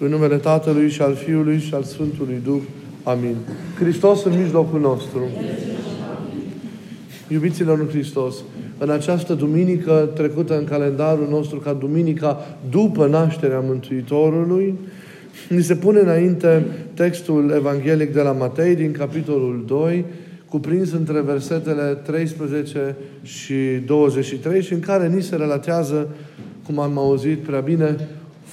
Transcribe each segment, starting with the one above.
În numele Tatălui și al Fiului și al Sfântului Duh. Amin. Hristos în mijlocul nostru. Iubiților în Hristos, în această duminică trecută în calendarul nostru ca duminica după nașterea Mântuitorului, ni se pune înainte textul evanghelic de la Matei din capitolul 2, cuprins între versetele 13 și 23 și în care ni se relatează, cum am auzit prea bine,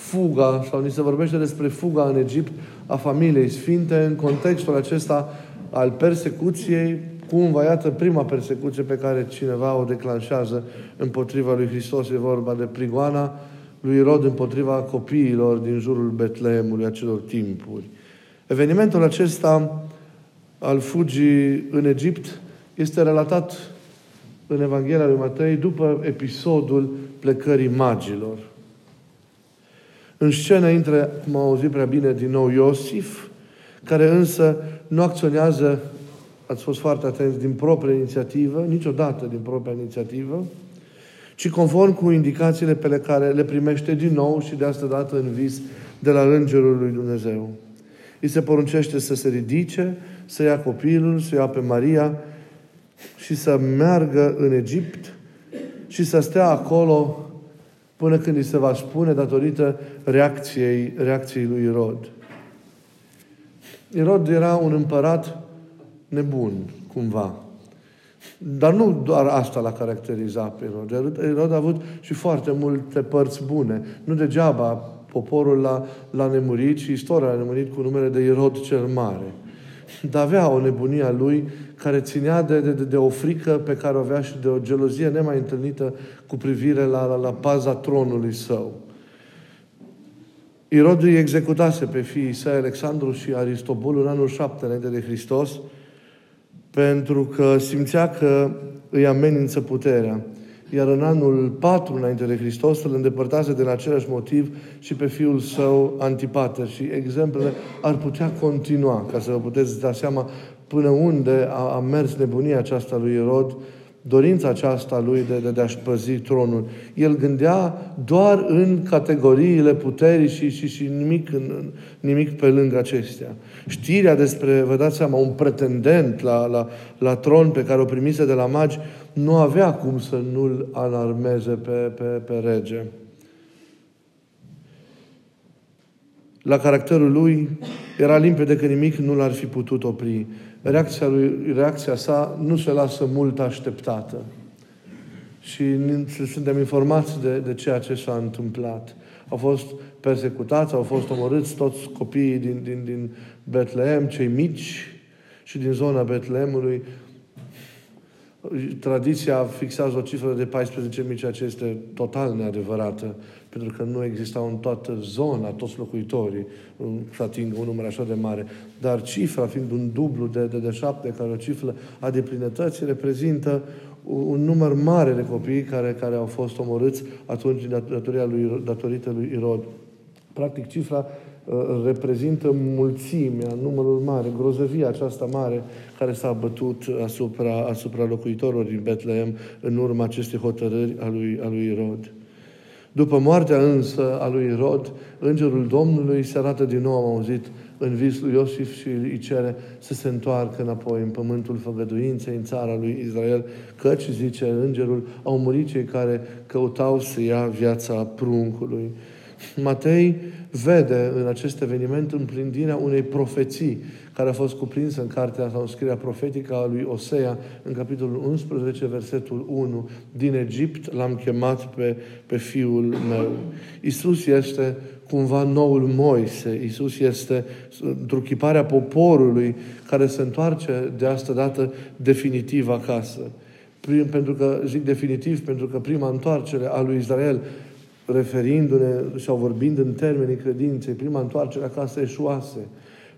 fuga, sau ni se vorbește despre fuga în Egipt a familiei sfinte, în contextul acesta al persecuției, cumva, iată, prima persecuție pe care cineva o declanșează împotriva lui Hristos, e vorba de prigoana lui Irod împotriva copiilor din jurul Betleemului acelor timpuri. Evenimentul acesta al fugii în Egipt este relatat în Evanghelia lui Matei după episodul plecării magilor. În scenă intră, cum am auzit prea bine, din nou Iosif, care însă nu acționează, ați fost foarte atenți, din propria inițiativă, niciodată din propria inițiativă, ci conform cu indicațiile pe care le primește din nou și de asta dată în vis de la Îngerul lui Dumnezeu. Îi se poruncește să se ridice, să ia copilul, să ia pe Maria și să meargă în Egipt și să stea acolo până când îi se va spune datorită reacției, reacției lui Irod. Irod era un împărat nebun, cumva. Dar nu doar asta l-a caracterizat pe Irod. Irod a avut și foarte multe părți bune. Nu degeaba poporul l-a, l-a nemurit și istoria l-a nemurit cu numele de Irod cel Mare. Dar avea o nebunie a lui care ținea de, de, de o frică pe care o avea și de o gelozie nemai întâlnită cu privire la, la, la paza tronului său. Irod îi executase pe fiii săi Alexandru și Aristobul în anul 7 înainte de Hristos, pentru că simțea că îi amenință puterea. Iar în anul 4 înainte de Hristos îl îndepărtase de la același motiv și pe fiul său Antipater. Și exemplele ar putea continua, ca să vă puteți da seama până unde a, a mers nebunia aceasta lui Irod, dorința aceasta lui de, de, de a-și păzi tronul. El gândea doar în categoriile puterii și, și, și nimic, nimic pe lângă acestea. Știrea despre, vă dați seama, un pretendent la, la, la tron pe care o primise de la magi, nu avea cum să nu-l alarmeze pe, pe, pe rege. La caracterul lui era limpede că nimic nu l-ar fi putut opri reacția, lui, reacția sa nu se lasă mult așteptată. Și suntem informați de, de ceea ce s-a întâmplat. Au fost persecutați, au fost omorâți toți copiii din, din, din Betlehem, cei mici și din zona Betleemului. Tradiția fixează o cifră de 14.000, ceea ce este total neadevărată pentru că nu existau în toată zona toți locuitorii să atingă un număr așa de mare. Dar cifra, fiind un dublu de, de, de șapte, care o cifră a deplinătății, reprezintă un număr mare de copii care, care au fost omorâți atunci datoria lui, datorită lui Irod. Practic, cifra uh, reprezintă mulțimea, numărul mare, grozăvia aceasta mare care s-a bătut asupra, asupra locuitorilor din Betlehem în urma acestei hotărâri a lui, a lui Irod. După moartea însă a lui Rod, îngerul Domnului se arată din nou, am auzit, în vis lui Iosif și îi cere să se întoarcă înapoi în pământul făgăduinței, în țara lui Israel, căci, zice îngerul, au murit cei care căutau să ia viața pruncului. Matei vede în acest eveniment împlinirea unei profeții care a fost cuprinsă în cartea sau în scrierea profetică a lui Osea, în capitolul 11, versetul 1. Din Egipt l-am chemat pe, pe fiul meu. Isus este cumva noul Moise. Isus este întruchiparea poporului care se întoarce de asta dată definitiv acasă. Prim, pentru că, zic definitiv, pentru că prima întoarcere a lui Israel referindu-ne sau vorbind în termenii credinței, prima întoarcere acasă eșuase.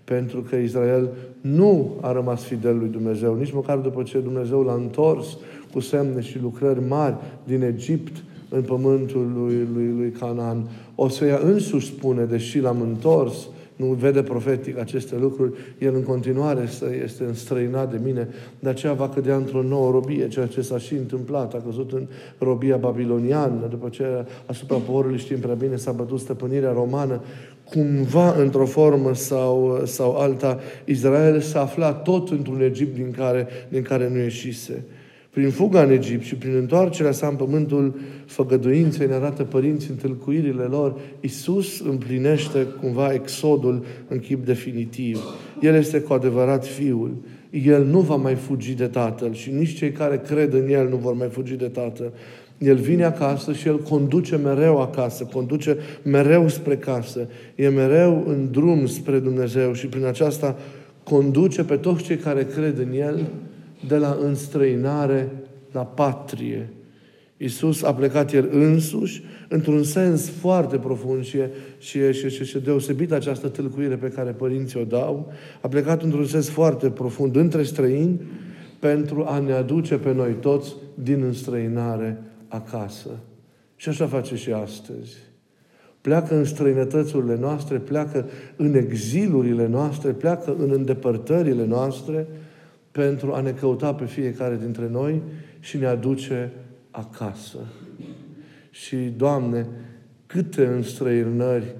Pentru că Israel nu a rămas fidel lui Dumnezeu, nici măcar după ce Dumnezeu l-a întors cu semne și lucrări mari din Egipt în pământul lui, lui, lui Canaan. O să ia însuși spune, deși l-am întors, nu vede profetic aceste lucruri, el în continuare este înstrăinat de mine, de aceea va cădea într-o nouă robie, ceea ce s-a și întâmplat. A căzut în robia babiloniană, după ce asupra poporului știm prea bine s-a bătut stăpânirea romană, cumva, într-o formă sau, sau alta, Israel s-a aflat tot într-un Egipt din care, din care nu ieșise. Prin fuga în Egipt și prin întoarcerea sa în pământul făgăduinței, ne arată părinții întâlcuirile lor, Iisus împlinește cumva exodul în chip definitiv. El este cu adevărat Fiul. El nu va mai fugi de Tatăl și nici cei care cred în El nu vor mai fugi de Tatăl. El vine acasă și El conduce mereu acasă, conduce mereu spre casă. E mereu în drum spre Dumnezeu și prin aceasta conduce pe toți cei care cred în El de la înstrăinare la patrie. Iisus a plecat El însuși, într-un sens foarte profund și, și, și, și, și deosebit această tâlcuire pe care părinții o dau, a plecat într-un sens foarte profund între străini pentru a ne aduce pe noi toți din înstrăinare acasă. Și așa face și astăzi. Pleacă în străinătățurile noastre, pleacă în exilurile noastre, pleacă în îndepărtările noastre pentru a ne căuta pe fiecare dintre noi și ne aduce acasă. Și, Doamne, câte înstrăinări,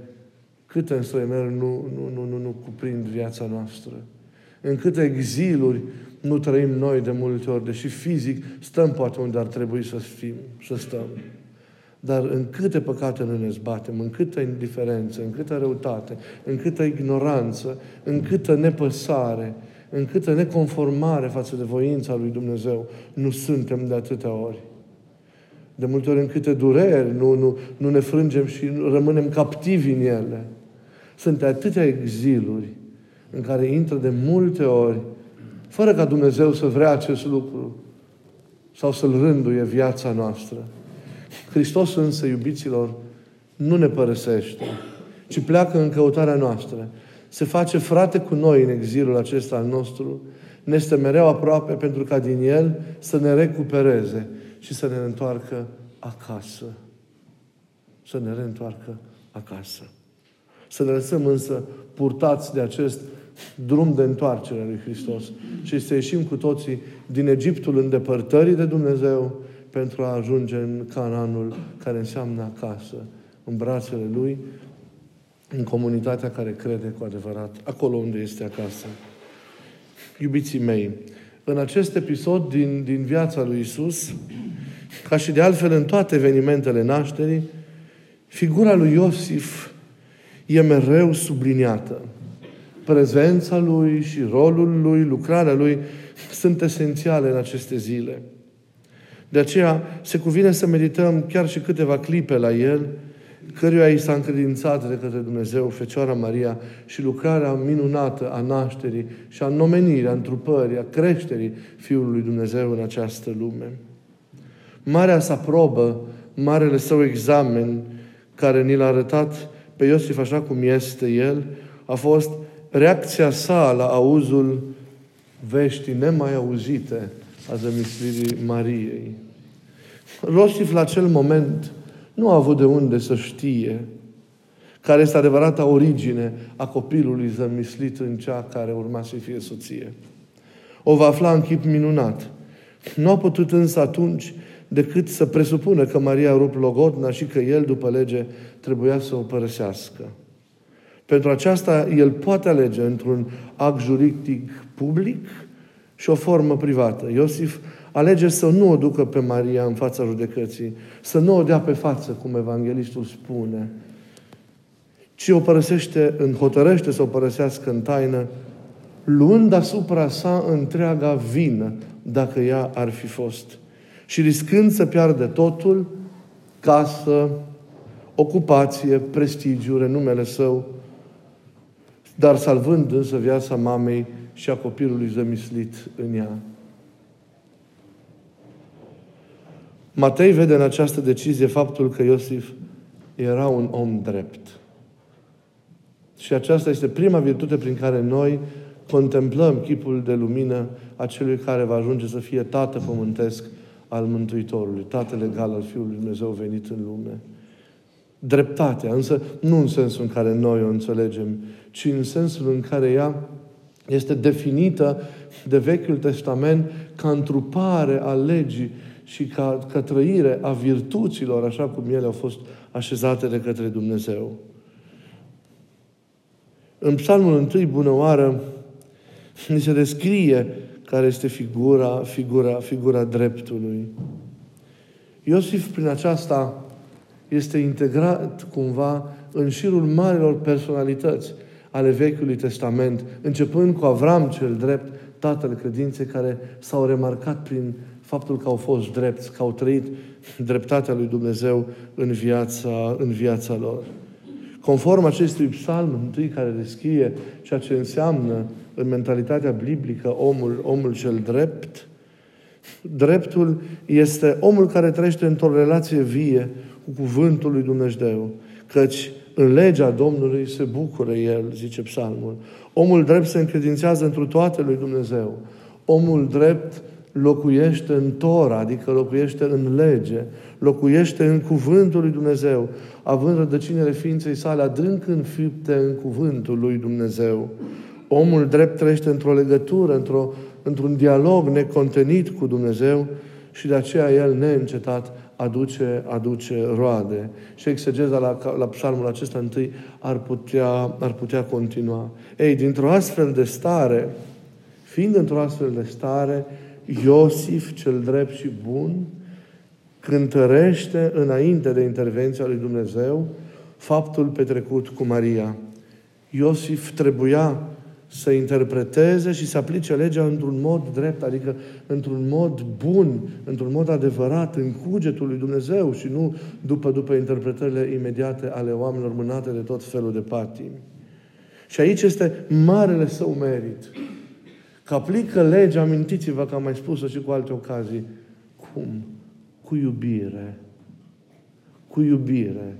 câte înstrăinări nu, nu, nu, nu, nu cuprind viața noastră. În câte exiluri nu trăim noi de multe ori, deși fizic stăm poate unde ar trebui să fim, să stăm. Dar în câte păcate nu ne zbatem, în câtă indiferență, în câtă răutate, în câtă ignoranță, în câtă nepăsare, în câtă neconformare față de voința lui Dumnezeu, nu suntem de atâtea ori. De multe ori în câte dureri nu, nu, nu ne frângem și rămânem captivi în ele. Sunt atâtea exiluri în care intră de multe ori fără ca Dumnezeu să vrea acest lucru sau să-L rânduie viața noastră. Hristos însă, iubiților, nu ne părăsește, ci pleacă în căutarea noastră. Se face frate cu noi în exilul acesta al nostru, ne este mereu aproape pentru ca din el să ne recupereze și să ne întoarcă acasă. Să ne reîntoarcă acasă. Să ne lăsăm însă purtați de acest drum de întoarcere a lui Hristos și să ieșim cu toții din Egiptul îndepărtării de Dumnezeu pentru a ajunge în Cananul care înseamnă acasă, în brațele Lui, în comunitatea care crede cu adevărat, acolo unde este acasă. Iubiții mei, în acest episod din, din viața lui Isus, ca și de altfel în toate evenimentele nașterii, figura lui Iosif e mereu subliniată prezența Lui și rolul Lui, lucrarea Lui, sunt esențiale în aceste zile. De aceea se cuvine să medităm chiar și câteva clipe la El, căruia i s-a încredințat de către Dumnezeu, Fecioara Maria, și lucrarea minunată a nașterii și a nomenirii, a întrupării, a creșterii Fiului Dumnezeu în această lume. Marea sa probă, marele său examen, care ni l-a arătat pe Iosif așa cum este el, a fost reacția sa la auzul veștii nemai auzite a zămislirii Mariei. Rosif la acel moment nu a avut de unde să știe care este adevărata origine a copilului zămislit în cea care urma să fie soție. O va afla în chip minunat. Nu a putut însă atunci decât să presupună că Maria a rupt logodna și că el, după lege, trebuia să o părăsească. Pentru aceasta, el poate alege într-un act juridic public și o formă privată. Iosif alege să nu o ducă pe Maria în fața judecății, să nu o dea pe față, cum evanghelistul spune, ci o părăsește, în hotărăște să o părăsească în taină, luând asupra sa întreaga vină, dacă ea ar fi fost. Și riscând să piardă totul, casă, ocupație, prestigiu, renumele său, dar salvând însă viața mamei și a copilului zămislit în ea. Matei vede în această decizie faptul că Iosif era un om drept. Și aceasta este prima virtute prin care noi contemplăm chipul de lumină a celui care va ajunge să fie Tată pământesc al Mântuitorului, Tată legal al Fiului Dumnezeu venit în lume. Dreptatea, însă nu în sensul în care noi o înțelegem, ci în sensul în care ea este definită de Vechiul Testament ca întrupare a legii și ca, ca trăire a virtuților, așa cum ele au fost așezate de către Dumnezeu. În psalmul 1, bună oară, ni se descrie care este figura, figura, figura dreptului. Iosif, prin aceasta, este integrat cumva în șirul marilor personalități ale Vechiului Testament, începând cu Avram cel drept, tatăl credinței, care s-au remarcat prin faptul că au fost drepți, că au trăit dreptatea lui Dumnezeu în viața, în viața lor. Conform acestui psalm întâi care descrie ceea ce înseamnă în mentalitatea biblică omul, omul cel drept, dreptul este omul care trăiește într-o relație vie cu cuvântul lui Dumnezeu, căci în legea Domnului se bucură el, zice psalmul. Omul drept se încredințează într toate lui Dumnezeu. Omul drept locuiește în Tora, adică locuiește în lege, locuiește în cuvântul lui Dumnezeu, având rădăcinile ființei sale adânc înfipte în cuvântul lui Dumnezeu. Omul drept trăiește într-o legătură, într-o, într-un dialog necontenit cu Dumnezeu și de aceea el neîncetat aduce, aduce roade. Și exegeza la, la psalmul acesta întâi ar putea, ar putea continua. Ei, dintr-o astfel de stare, fiind într-o astfel de stare, Iosif, cel drept și bun, cântărește înainte de intervenția lui Dumnezeu faptul petrecut cu Maria. Iosif trebuia să interpreteze și să aplice legea într-un mod drept, adică într-un mod bun, într-un mod adevărat, în cugetul lui Dumnezeu și nu după, după interpretările imediate ale oamenilor mânate de tot felul de patimi. Și aici este marele său merit. Că aplică legea, amintiți-vă că am mai spus-o și cu alte ocazii. Cum? Cu iubire. Cu iubire.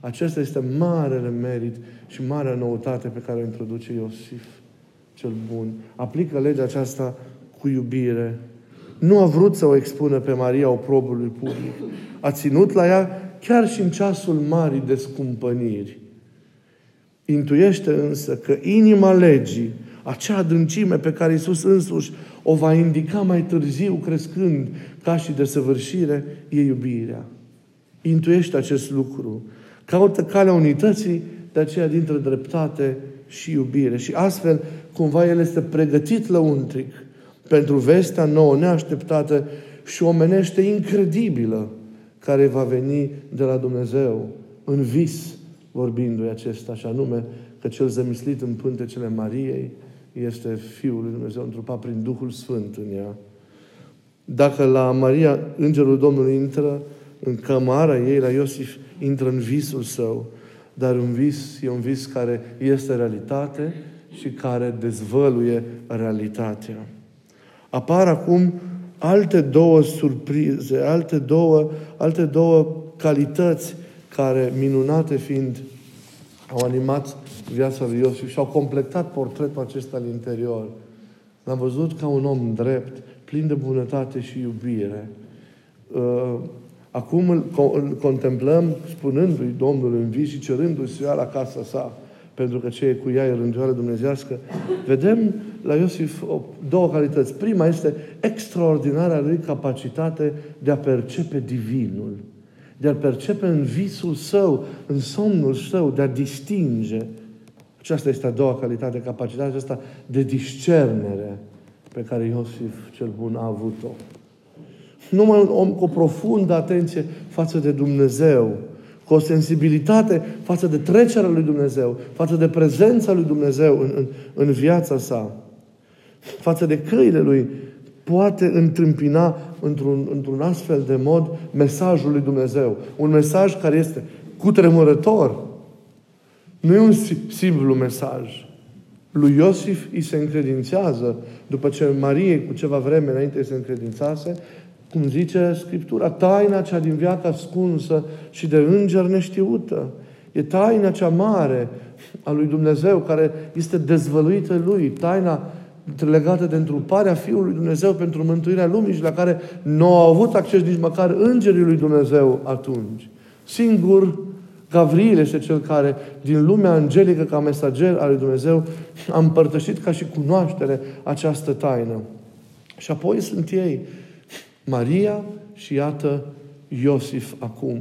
Acesta este marele merit și marea noutate pe care o introduce Iosif, cel bun. Aplică legea aceasta cu iubire. Nu a vrut să o expună pe Maria oprobului public. A ținut la ea chiar și în ceasul marii descumpăniri. Intuiește însă că inima legii, acea adâncime pe care Iisus însuși o va indica mai târziu, crescând ca și desăvârșire, e iubirea. Intuiește acest lucru. Caută calea unității, de aceea dintre dreptate și iubire. Și astfel, cumva, el este pregătit lăuntric pentru vestea nouă, neașteptată și omenește incredibilă care va veni de la Dumnezeu în vis, vorbindu-i acesta, așa nume, că cel zămislit în pântecele Mariei este Fiul lui Dumnezeu întrupat prin Duhul Sfânt în ea. Dacă la Maria Îngerul Domnului intră în cămara ei, la Iosif intră în visul său, dar un vis e un vis care este realitate și care dezvăluie realitatea. Apar acum alte două surprize, alte două, alte două calități care, minunate fiind, au animat viața lui Iosif și au completat portretul acesta al interior. L-am văzut ca un om drept, plin de bunătate și iubire. Uh, acum îl, îl contemplăm spunându-i Domnului în vis și cerându-i să ia la casa sa, pentru că ce e cu ea e rânduială dumnezească. Vedem la Iosif două calități. Prima este extraordinarea lui capacitate de a percepe divinul de a percepe în visul său, în somnul său, de a distinge. Aceasta este a doua calitate, capacitatea aceasta de discernere pe care Iosif cel bun a avut-o. Numai un om cu o profundă atenție față de Dumnezeu, cu o sensibilitate față de trecerea lui Dumnezeu, față de prezența lui Dumnezeu în, în, în viața sa, față de căile lui, poate întâmpina într-un, într-un astfel de mod mesajul lui Dumnezeu. Un mesaj care este cutremurător. Nu e un simplu mesaj. Lui Iosif îi se încredințează, după ce Marie cu ceva vreme înainte se încredințase, cum zice Scriptura, taina cea din viața ascunsă și de înger neștiută. E taina cea mare a lui Dumnezeu care este dezvăluită lui, taina legată de întruparea Fiului Dumnezeu pentru mântuirea lumii și la care nu au avut acces nici măcar îngerii lui Dumnezeu atunci. Singur Gavril este cel care, din lumea angelică, ca mesager al lui Dumnezeu, a împărtășit ca și cunoaștere această taină. Și apoi sunt ei, Maria și iată Iosif acum.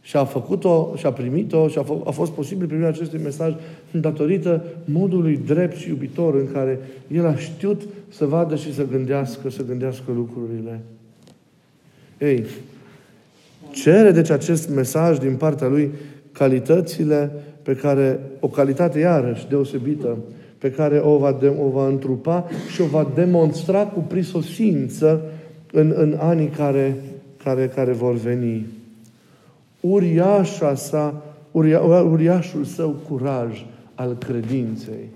Și a făcut-o, și a primit-o, și a, f- a fost posibil primirea acestui mesaj datorită modului drept și iubitor în care el a știut să vadă și să gândească, să gândească lucrurile. Ei, cere deci acest mesaj din partea lui calitățile pe care, o calitate iarăși deosebită, pe care o va, de, o va întrupa și o va demonstra cu prisosință în, în anii care, care, care vor veni. Uriașa sa, uria, uriașul său curaj al credinței,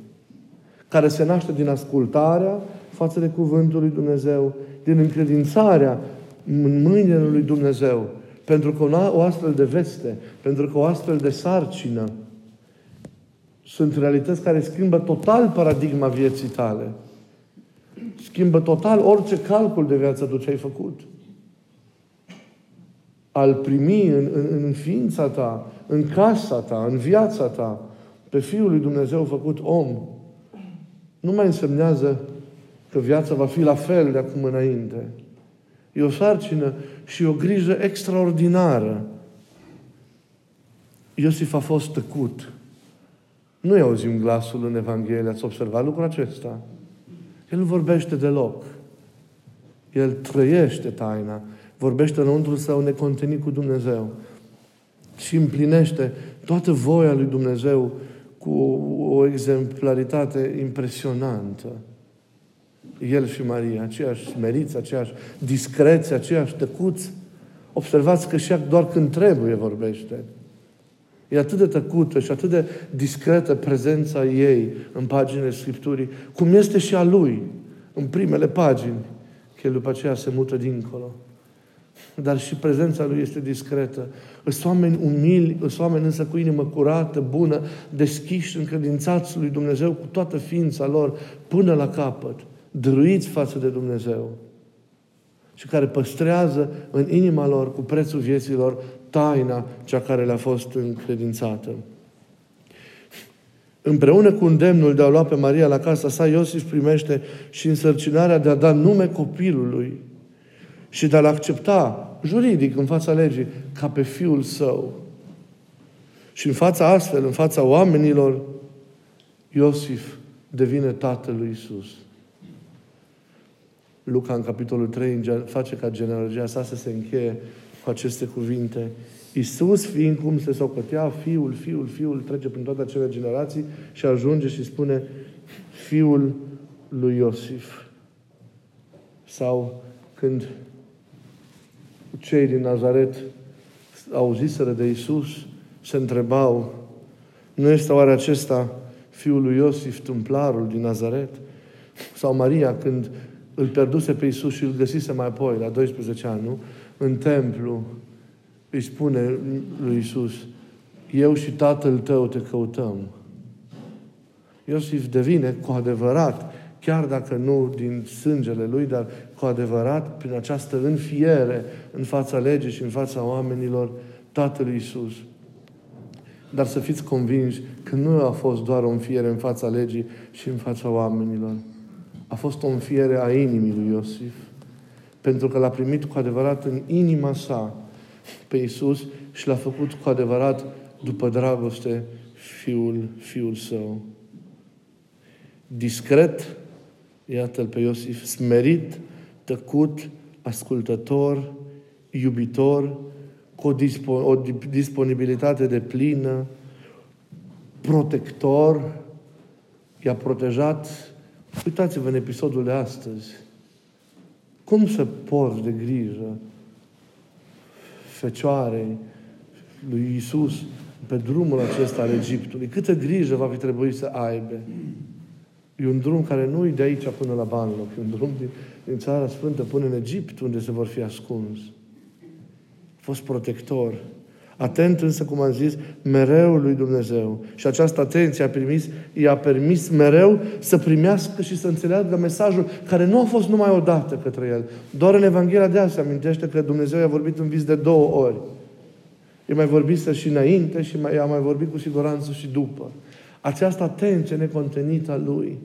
care se naște din ascultarea față de Cuvântul lui Dumnezeu, din încredințarea în mâinile lui Dumnezeu, pentru că o astfel de veste, pentru că o astfel de sarcină, sunt realități care schimbă total paradigma vieții tale. Schimbă total orice calcul de viață tu ce ai făcut. Al primi în, în, în ființa ta, în casa ta, în viața ta, pe Fiul lui Dumnezeu făcut om, nu mai însemnează că viața va fi la fel de acum înainte. E o sarcină și o grijă extraordinară. Iosif a fost tăcut. Nu-i auzim glasul în Evanghelie. Ați observat lucrul acesta? El nu vorbește deloc. El trăiește taina. Vorbește înăuntru său necontenit cu Dumnezeu. Și împlinește toată voia lui Dumnezeu cu o exemplaritate impresionantă. El și Maria, aceiași smeriți, aceiași discreți, aceiași tăcuți. Observați că și doar când trebuie vorbește. E atât de tăcută și atât de discretă prezența ei în paginile Scripturii, cum este și a lui în primele pagini, că el după aceea se mută dincolo. Dar și prezența lui este discretă. Sunt oameni umili, sunt oameni însă cu inimă curată, bună, deschiși, încredințați lui Dumnezeu cu toată ființa lor, până la capăt, dăruiți față de Dumnezeu și care păstrează în inima lor, cu prețul vieților, taina cea care le-a fost încredințată. Împreună cu îndemnul de a lua pe Maria la casa sa, Iosif primește și însărcinarea de a da nume copilului și de a-l accepta juridic în fața legii ca pe fiul său. Și în fața astfel, în fața oamenilor, Iosif devine tatăl lui Isus. Luca, în capitolul 3, face ca genealogia sa să se încheie cu aceste cuvinte. Iisus, fiind cum se socătea, fiul, fiul, fiul, trece prin toate acele generații și ajunge și spune fiul lui Iosif. Sau când cei din Nazaret auziseră de Iisus, se întrebau, nu este oare acesta fiul lui Iosif, tâmplarul din Nazaret? Sau Maria, când îl pierduse pe Iisus și îl găsise mai apoi, la 12 ani, nu? În templu, îi spune lui Iisus, eu și Tatăl tău te căutăm. Iosif devine cu adevărat, chiar dacă nu din sângele lui, dar cu adevărat, prin această înfiere în fața legii și în fața oamenilor, Tatăl Iisus. Dar să fiți convinși că nu a fost doar o înfiere în fața legii și în fața oamenilor. A fost o înfiere a inimii lui Iosif. Pentru că l-a primit cu adevărat în inima sa pe Iisus și l-a făcut cu adevărat după dragoste fiul, fiul său. Discret, iată-l pe Iosif, smerit, tăcut, ascultător, iubitor, cu o, dispo- o disponibilitate de plină, protector, i-a protejat. Uitați-vă în episodul de astăzi. Cum să porți de grijă Fecioarei lui Isus pe drumul acesta al Egiptului? Câtă grijă va fi trebuit să aibă? E un drum care nu e de aici până la Banloc, e un drum din, din Țara Sfântă până în Egipt, unde se vor fi ascuns. A fost protector. Atent însă, cum am zis, mereu lui Dumnezeu. Și această atenție a, primis, i-a permis mereu să primească și să înțeleagă mesajul care nu a fost numai o dată către el. Doar în Evanghelia de azi se amintește că Dumnezeu i-a vorbit în vis de două ori. I mai vorbit și înainte și mai, i-a mai vorbit cu siguranță și după. Această atenție necontenită a Lui,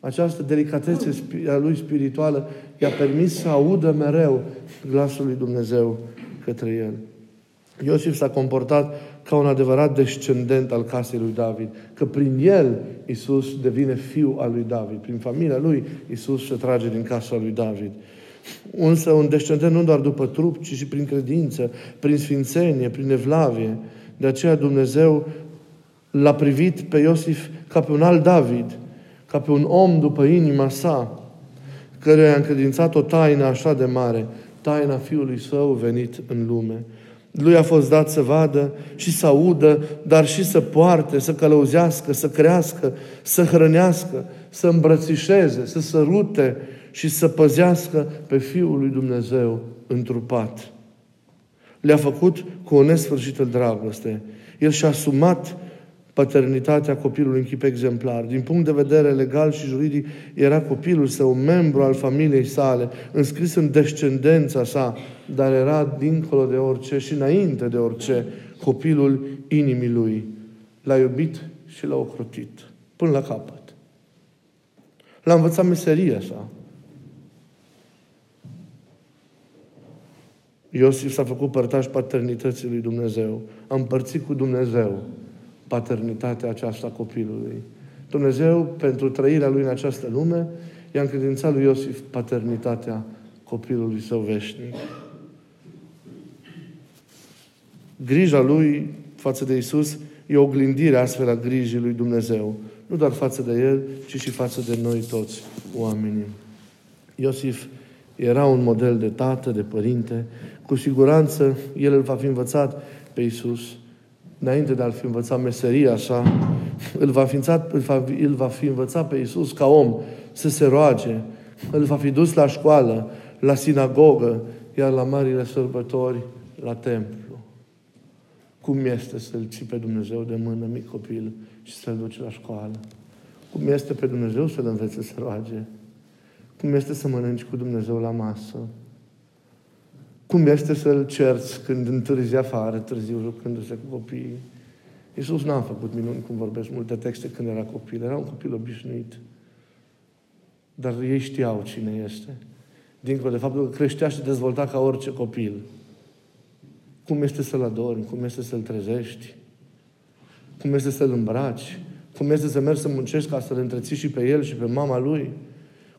această delicatețe a Lui spirituală, i-a permis să audă mereu glasul lui Dumnezeu către El. Iosif s-a comportat ca un adevărat descendent al casei lui David, că prin el Isus devine fiu al lui David. Prin familia lui Isus se trage din casa lui David. Însă un descendent nu doar după trup, ci și prin credință, prin sfințenie, prin evlavie. De aceea Dumnezeu l-a privit pe Iosif ca pe un alt David, ca pe un om după inima sa, căruia a încredințat o taină așa de mare, taina Fiului Său venit în lume. Lui a fost dat să vadă și să audă, dar și să poarte, să călăuzească, să crească, să hrănească, să îmbrățișeze, să sărute și să păzească pe Fiul lui Dumnezeu întrupat. Le-a făcut cu o nesfârșită dragoste. El și-a asumat paternitatea copilului în chip exemplar. Din punct de vedere legal și juridic, era copilul său, membru al familiei sale, înscris în descendența sa, dar era dincolo de orice și înainte de orice copilul inimii lui. L-a iubit și l-a ocrotit până la capăt. L-a învățat meseria sa. Iosif s-a făcut părtaș paternității lui Dumnezeu. A împărțit cu Dumnezeu paternitatea aceasta a copilului. Dumnezeu, pentru trăirea lui în această lume, i-a încredințat lui Iosif paternitatea copilului său veșnic. Grija lui față de Isus e oglindire astfel a grijii lui Dumnezeu. Nu doar față de el, ci și față de noi toți oamenii. Iosif era un model de tată, de părinte. Cu siguranță el îl va fi învățat pe Isus înainte de a-L fi învățat meseria sa, îl va, fi învățat, îl, va, îl va fi învățat pe Iisus ca om să se roage, îl va fi dus la școală, la sinagogă, iar la marile sărbători, la templu. Cum este să-L ții pe Dumnezeu de mână, mic copil, și să-L duci la școală? Cum este pe Dumnezeu să-L învețe să roage? Cum este să mănânci cu Dumnezeu la masă? Cum este să-L cerți când întârzi afară, târziu, jucându-se cu copiii? Iisus n-a făcut minuni, cum vorbesc multe texte, când era copil. Era un copil obișnuit. Dar ei știau cine este. Dincolo de faptul că creștea și dezvolta ca orice copil. Cum este să-L adori, cum este să-L trezești, cum este să-L îmbraci, cum este să mergi să muncești ca să-L întreții și pe El și pe mama Lui,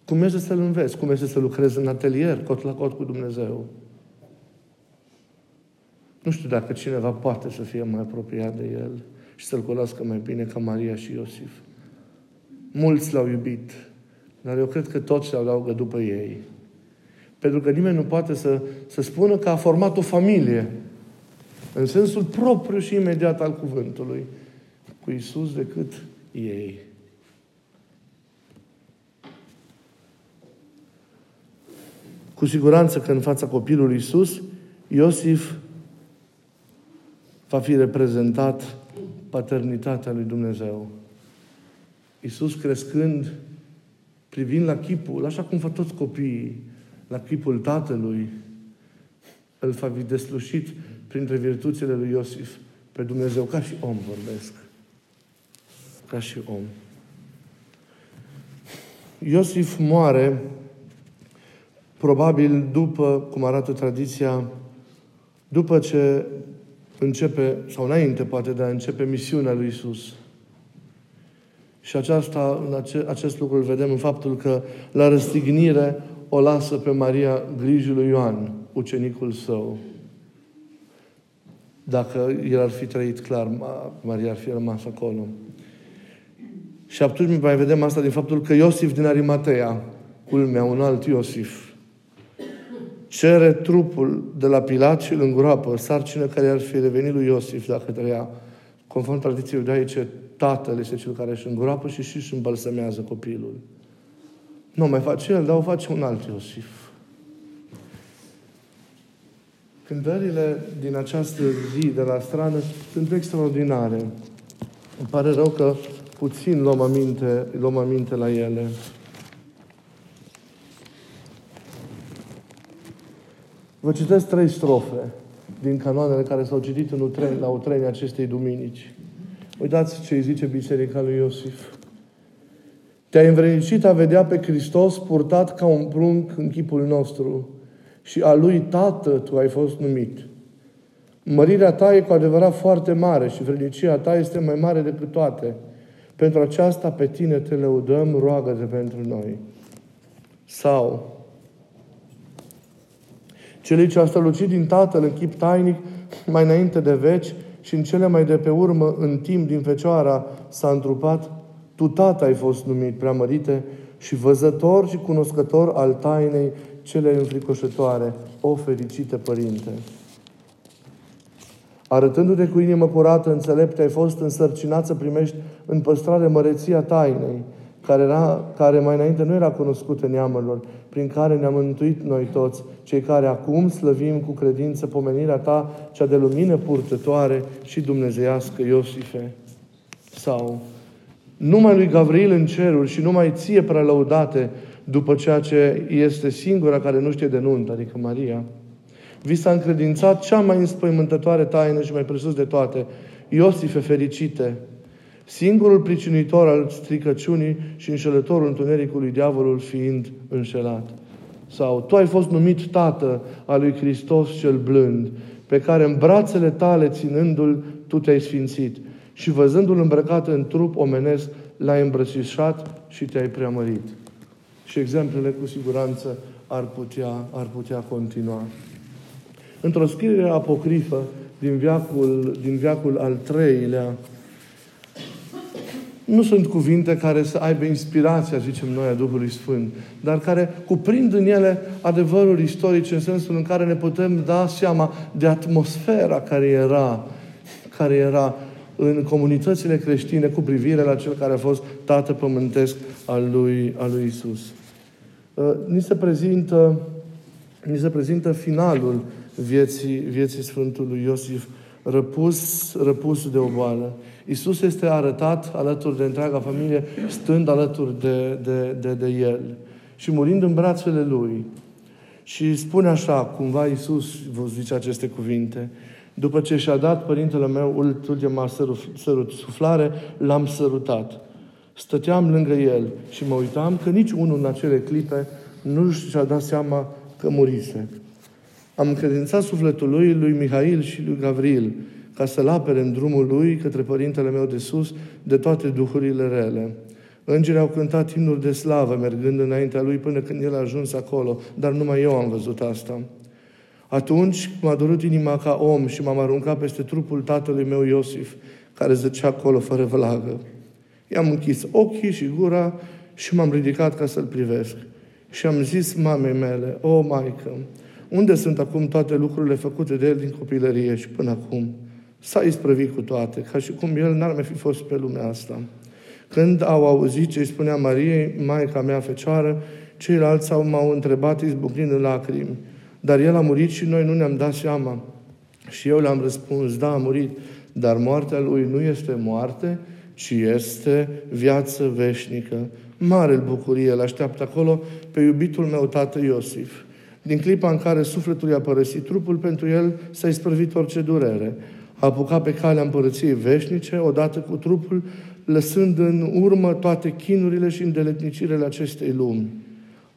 cum este să-L înveți, cum este să lucrezi în atelier, cot la cot cu Dumnezeu. Nu știu dacă cineva poate să fie mai apropiat de El și să-L cunoască mai bine ca Maria și Iosif. Mulți l-au iubit, dar eu cred că toți se adaugă după ei. Pentru că nimeni nu poate să, să spună că a format o familie în sensul propriu și imediat al cuvântului cu Isus decât ei. Cu siguranță că în fața copilului Isus, Iosif va fi reprezentat paternitatea lui Dumnezeu. Iisus crescând, privind la chipul, așa cum fac toți copiii, la chipul Tatălui, îl va fi deslușit printre virtuțile lui Iosif pe Dumnezeu, ca și om vorbesc. Ca și om. Iosif moare probabil după, cum arată tradiția, după ce începe, sau înainte poate de a începe misiunea lui Isus. Și aceasta, în ace, acest lucru îl vedem în faptul că la răstignire o lasă pe Maria grijul lui Ioan, ucenicul său. Dacă el ar fi trăit clar, Maria ar fi rămas acolo. Și atunci mai vedem asta din faptul că Iosif din Arimatea, culmea, un alt Iosif, cere trupul de la Pilat și îl îngroapă, sarcină care ar fi revenit lui Iosif dacă trăia. Conform tradiției iudaice, tatăl este cel care își îngroapă și și își îmbălsămează copilul. Nu mai face el, dar o face un alt Iosif. Cântările din această zi de la strană sunt extraordinare. Îmi pare rău că puțin luăm aminte, luăm aminte la ele. Vă citesc trei strofe din canoanele care s-au citit în utren, la utrenia acestei duminici. Uitați ce îi zice Biserica lui Iosif. Te-ai învrednicit a vedea pe Hristos purtat ca un prunc în chipul nostru și a lui Tată tu ai fost numit. Mărirea ta e cu adevărat foarte mare și vrednicia ta este mai mare decât toate. Pentru aceasta pe tine te lăudăm, roagă-te pentru noi. Sau, celui ce a strălucit din Tatăl în chip tainic, mai înainte de veci și în cele mai de pe urmă, în timp din Fecioara, s-a întrupat, tu, Tată, ai fost numit preamărite și văzător și cunoscător al tainei cele înfricoșătoare. O fericite Părinte! Arătându-te cu inimă curată, înțelepte, ai fost însărcinat să primești în păstrare măreția tainei, care, era, care mai înainte nu era cunoscută neamurilor, prin care ne-am mântuit noi toți, cei care acum slăvim cu credință pomenirea Ta, cea de lumină purtătoare și dumnezeiască, Iosife. Sau numai lui Gavril în ceruri și numai ție prea lăudate după ceea ce este singura care nu știe de nuntă, adică Maria, vi s-a încredințat cea mai înspăimântătoare taină și mai presus de toate, Iosife fericite, singurul pricinuitor al stricăciunii și înșelătorul întunericului diavolul fiind înșelat. Sau, Tu ai fost numit Tată al lui Hristos cel blând, pe care în brațele tale ținându-l, Tu te-ai sfințit și văzându-l îmbrăcat în trup omenesc, l-ai îmbrățișat și te-ai preamărit. Și exemplele cu siguranță ar putea, ar putea continua. Într-o scriere apocrifă din viacul, din viacul al treilea, nu sunt cuvinte care să aibă inspirația, zicem noi, a Duhului Sfânt, dar care cuprind în ele adevăruri istorice în sensul în care ne putem da seama de atmosfera care era, care era în comunitățile creștine cu privire la cel care a fost Tată Pământesc al lui, al lui Isus. Uh, ni se prezintă, ni se prezintă finalul vieții, vieții Sfântului Iosif răpus, răpus de o boală. Isus este arătat alături de întreaga familie, stând alături de, de, de, de el și murind în brațele lui. Și spune așa, cumva Isus vă zice aceste cuvinte, după ce și-a dat părintele meu ultima sărut, suflare, l-am sărutat. Stăteam lângă el și mă uitam că nici unul în acele clipe nu și-a dat seama că murise. Am încredințat sufletul lui, lui Mihail și lui Gavril, ca să-l apere în drumul lui către Părintele meu de sus de toate duhurile rele. Îngerii au cântat imnuri de slavă, mergând înaintea lui până când el a ajuns acolo, dar numai eu am văzut asta. Atunci m-a durut inima ca om și m-am aruncat peste trupul tatălui meu Iosif, care zăcea acolo fără vlagă. I-am închis ochii și gura și m-am ridicat ca să-l privesc. Și am zis mamei mele, o, Maică, unde sunt acum toate lucrurile făcute de el din copilărie și până acum? S-a isprăvit cu toate, ca și cum el n-ar mai fi fost pe lumea asta. Când au auzit ce îi spunea Mariei, Maica mea fecioară, ceilalți au m-au întrebat izbucnind în lacrimi. Dar el a murit și noi nu ne-am dat seama. Și eu le-am răspuns, da, a murit, dar moartea lui nu este moarte, ci este viață veșnică. Mare bucurie îl așteaptă acolo pe iubitul meu tată Iosif. Din clipa în care sufletul i-a părăsit trupul, pentru el s-a isprăvit orice durere. A apucat pe calea împărăției veșnice, odată cu trupul, lăsând în urmă toate chinurile și îndeletnicirile acestei lumi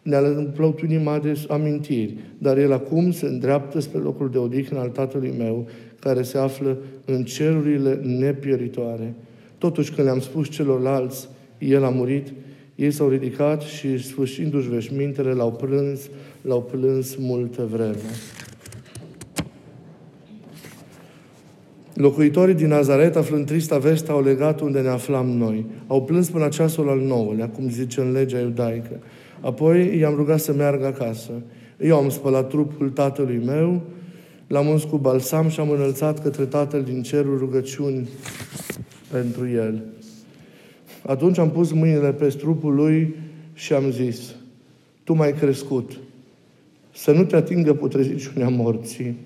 ne-a umplut inima de amintiri, dar el acum se îndreaptă spre locul de odihnă al Tatălui meu, care se află în cerurile nepieritoare. Totuși, când le-am spus celorlalți, el a murit, ei s-au ridicat și, sfârșindu-și veșmintele, l-au plâns, l-au plâns multă vreme. Locuitorii din Nazaret, aflând trista veste, au legat unde ne aflam noi. Au plâns până la ceasul al nouălea, cum zice în legea iudaică. Apoi i-am rugat să meargă acasă. Eu am spălat trupul tatălui meu, l-am uns cu balsam și am înălțat către Tatăl din cerul rugăciuni pentru el. Atunci am pus mâinile pe trupul lui și am zis, Tu m-ai crescut, să nu te atingă putreziciunea morții,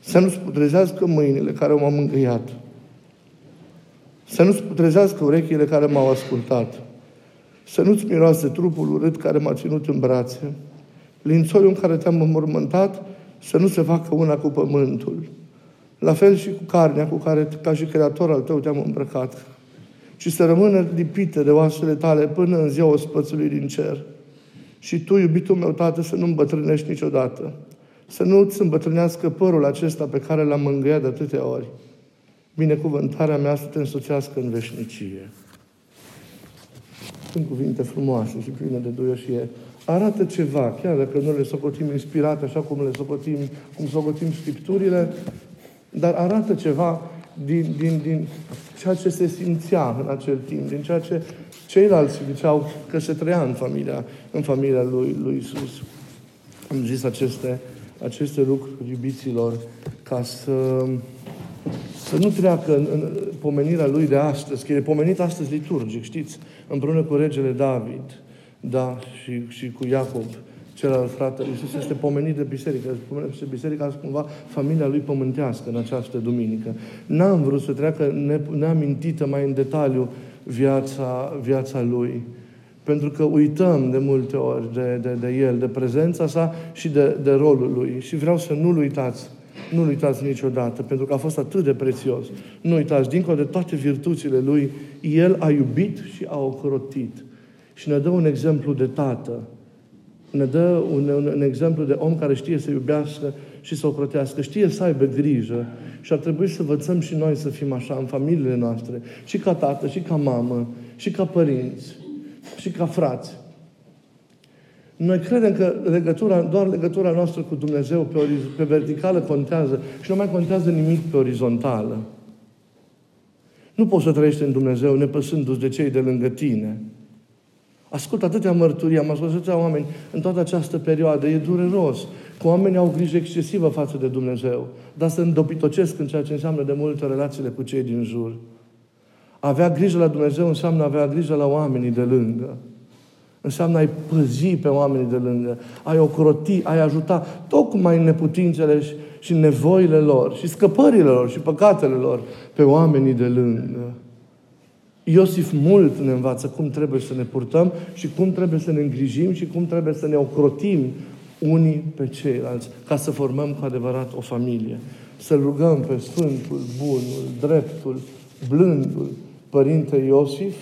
să nu-ți putrezească mâinile care m-au mângâiat, să nu-ți putrezească urechile care m-au ascultat, să nu-ți miroase trupul urât care m-a ținut în brațe. Lințoiul în care te-am înmormântat să nu se facă una cu pământul. La fel și cu carnea cu care, ca și creator al tău, te-am îmbrăcat. Și să rămână lipită de oasele tale până în ziua ospățului din cer. Și tu, iubitul meu, Tată, să nu îmbătrânești niciodată. să nu-ți îmbătrânească părul acesta pe care l-am mângâiat de atâtea ori. Binecuvântarea mea să te însoțească în veșnicie. Sunt cuvinte frumoase și pline de duioșie. Arată ceva, chiar dacă nu le socotim inspirate, așa cum le socotim, cum socotim Scripturile, dar arată ceva din, din, din ceea ce se simțea în acel timp, din ceea ce ceilalți ziceau că se trăia în familia, în familia lui, lui Isus. Am zis aceste, aceste lucruri iubiților ca să, să nu treacă în, în pomenirea lui de astăzi, că e pomenit astăzi liturgic, știți, împreună cu regele David, da, și, și cu Iacob, celălalt frate. Iisus este pomenit de biserică. Este biserica cumva familia lui pământească în această duminică. N-am vrut să treacă neamintită mai în detaliu viața, viața lui. Pentru că uităm de multe ori de, de, de el, de prezența sa și de, de rolul lui. Și vreau să nu-l uitați. Nu-l uitați niciodată, pentru că a fost atât de prețios. Nu uitați, dincolo de toate virtuțile lui, el a iubit și a ocrotit. Și ne dă un exemplu de tată ne dă un, un, un exemplu de om care știe să iubească și să ocrotească, știe să aibă grijă și ar trebui să învățăm și noi să fim așa în familiile noastre, și ca tată, și ca mamă, și ca părinți, și ca frați. Noi credem că legătura, doar legătura noastră cu Dumnezeu pe, oriz- pe verticală contează și nu mai contează nimic pe orizontală. Nu poți să trăiești în Dumnezeu nepăsându-ți de cei de lângă tine. Ascult atâtea mărturii, am ascultat atâtea oameni în toată această perioadă. E dureros. Că oamenii au grijă excesivă față de Dumnezeu, dar se îndopitocesc în ceea ce înseamnă de multe relațiile cu cei din jur. Avea grijă la Dumnezeu înseamnă avea grijă la oamenii de lângă. Înseamnă ai păzi pe oamenii de lângă, ai ocroti, ai ajuta tocmai în neputințele și, și nevoile lor, și scăpările lor, și păcatele lor pe oamenii de lângă. Iosif mult ne învață cum trebuie să ne purtăm și cum trebuie să ne îngrijim și cum trebuie să ne ocrotim unii pe ceilalți, ca să formăm cu adevărat o familie. Să rugăm pe Sfântul, Bunul, Dreptul, Blândul Părinte Iosif,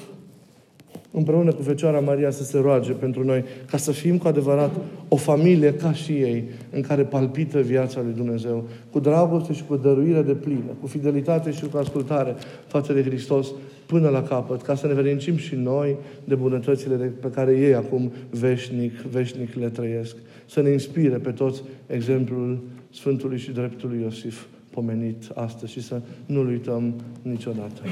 împreună cu Fecioara Maria să se roage pentru noi, ca să fim cu adevărat o familie ca și ei, în care palpită viața lui Dumnezeu, cu dragoste și cu dăruire de plină, cu fidelitate și cu ascultare față de Hristos, până la capăt, ca să ne verincim și noi de bunătățile pe care ei acum veșnic, veșnic le trăiesc. Să ne inspire pe toți exemplul Sfântului și Dreptului Iosif pomenit astăzi și să nu-l uităm niciodată.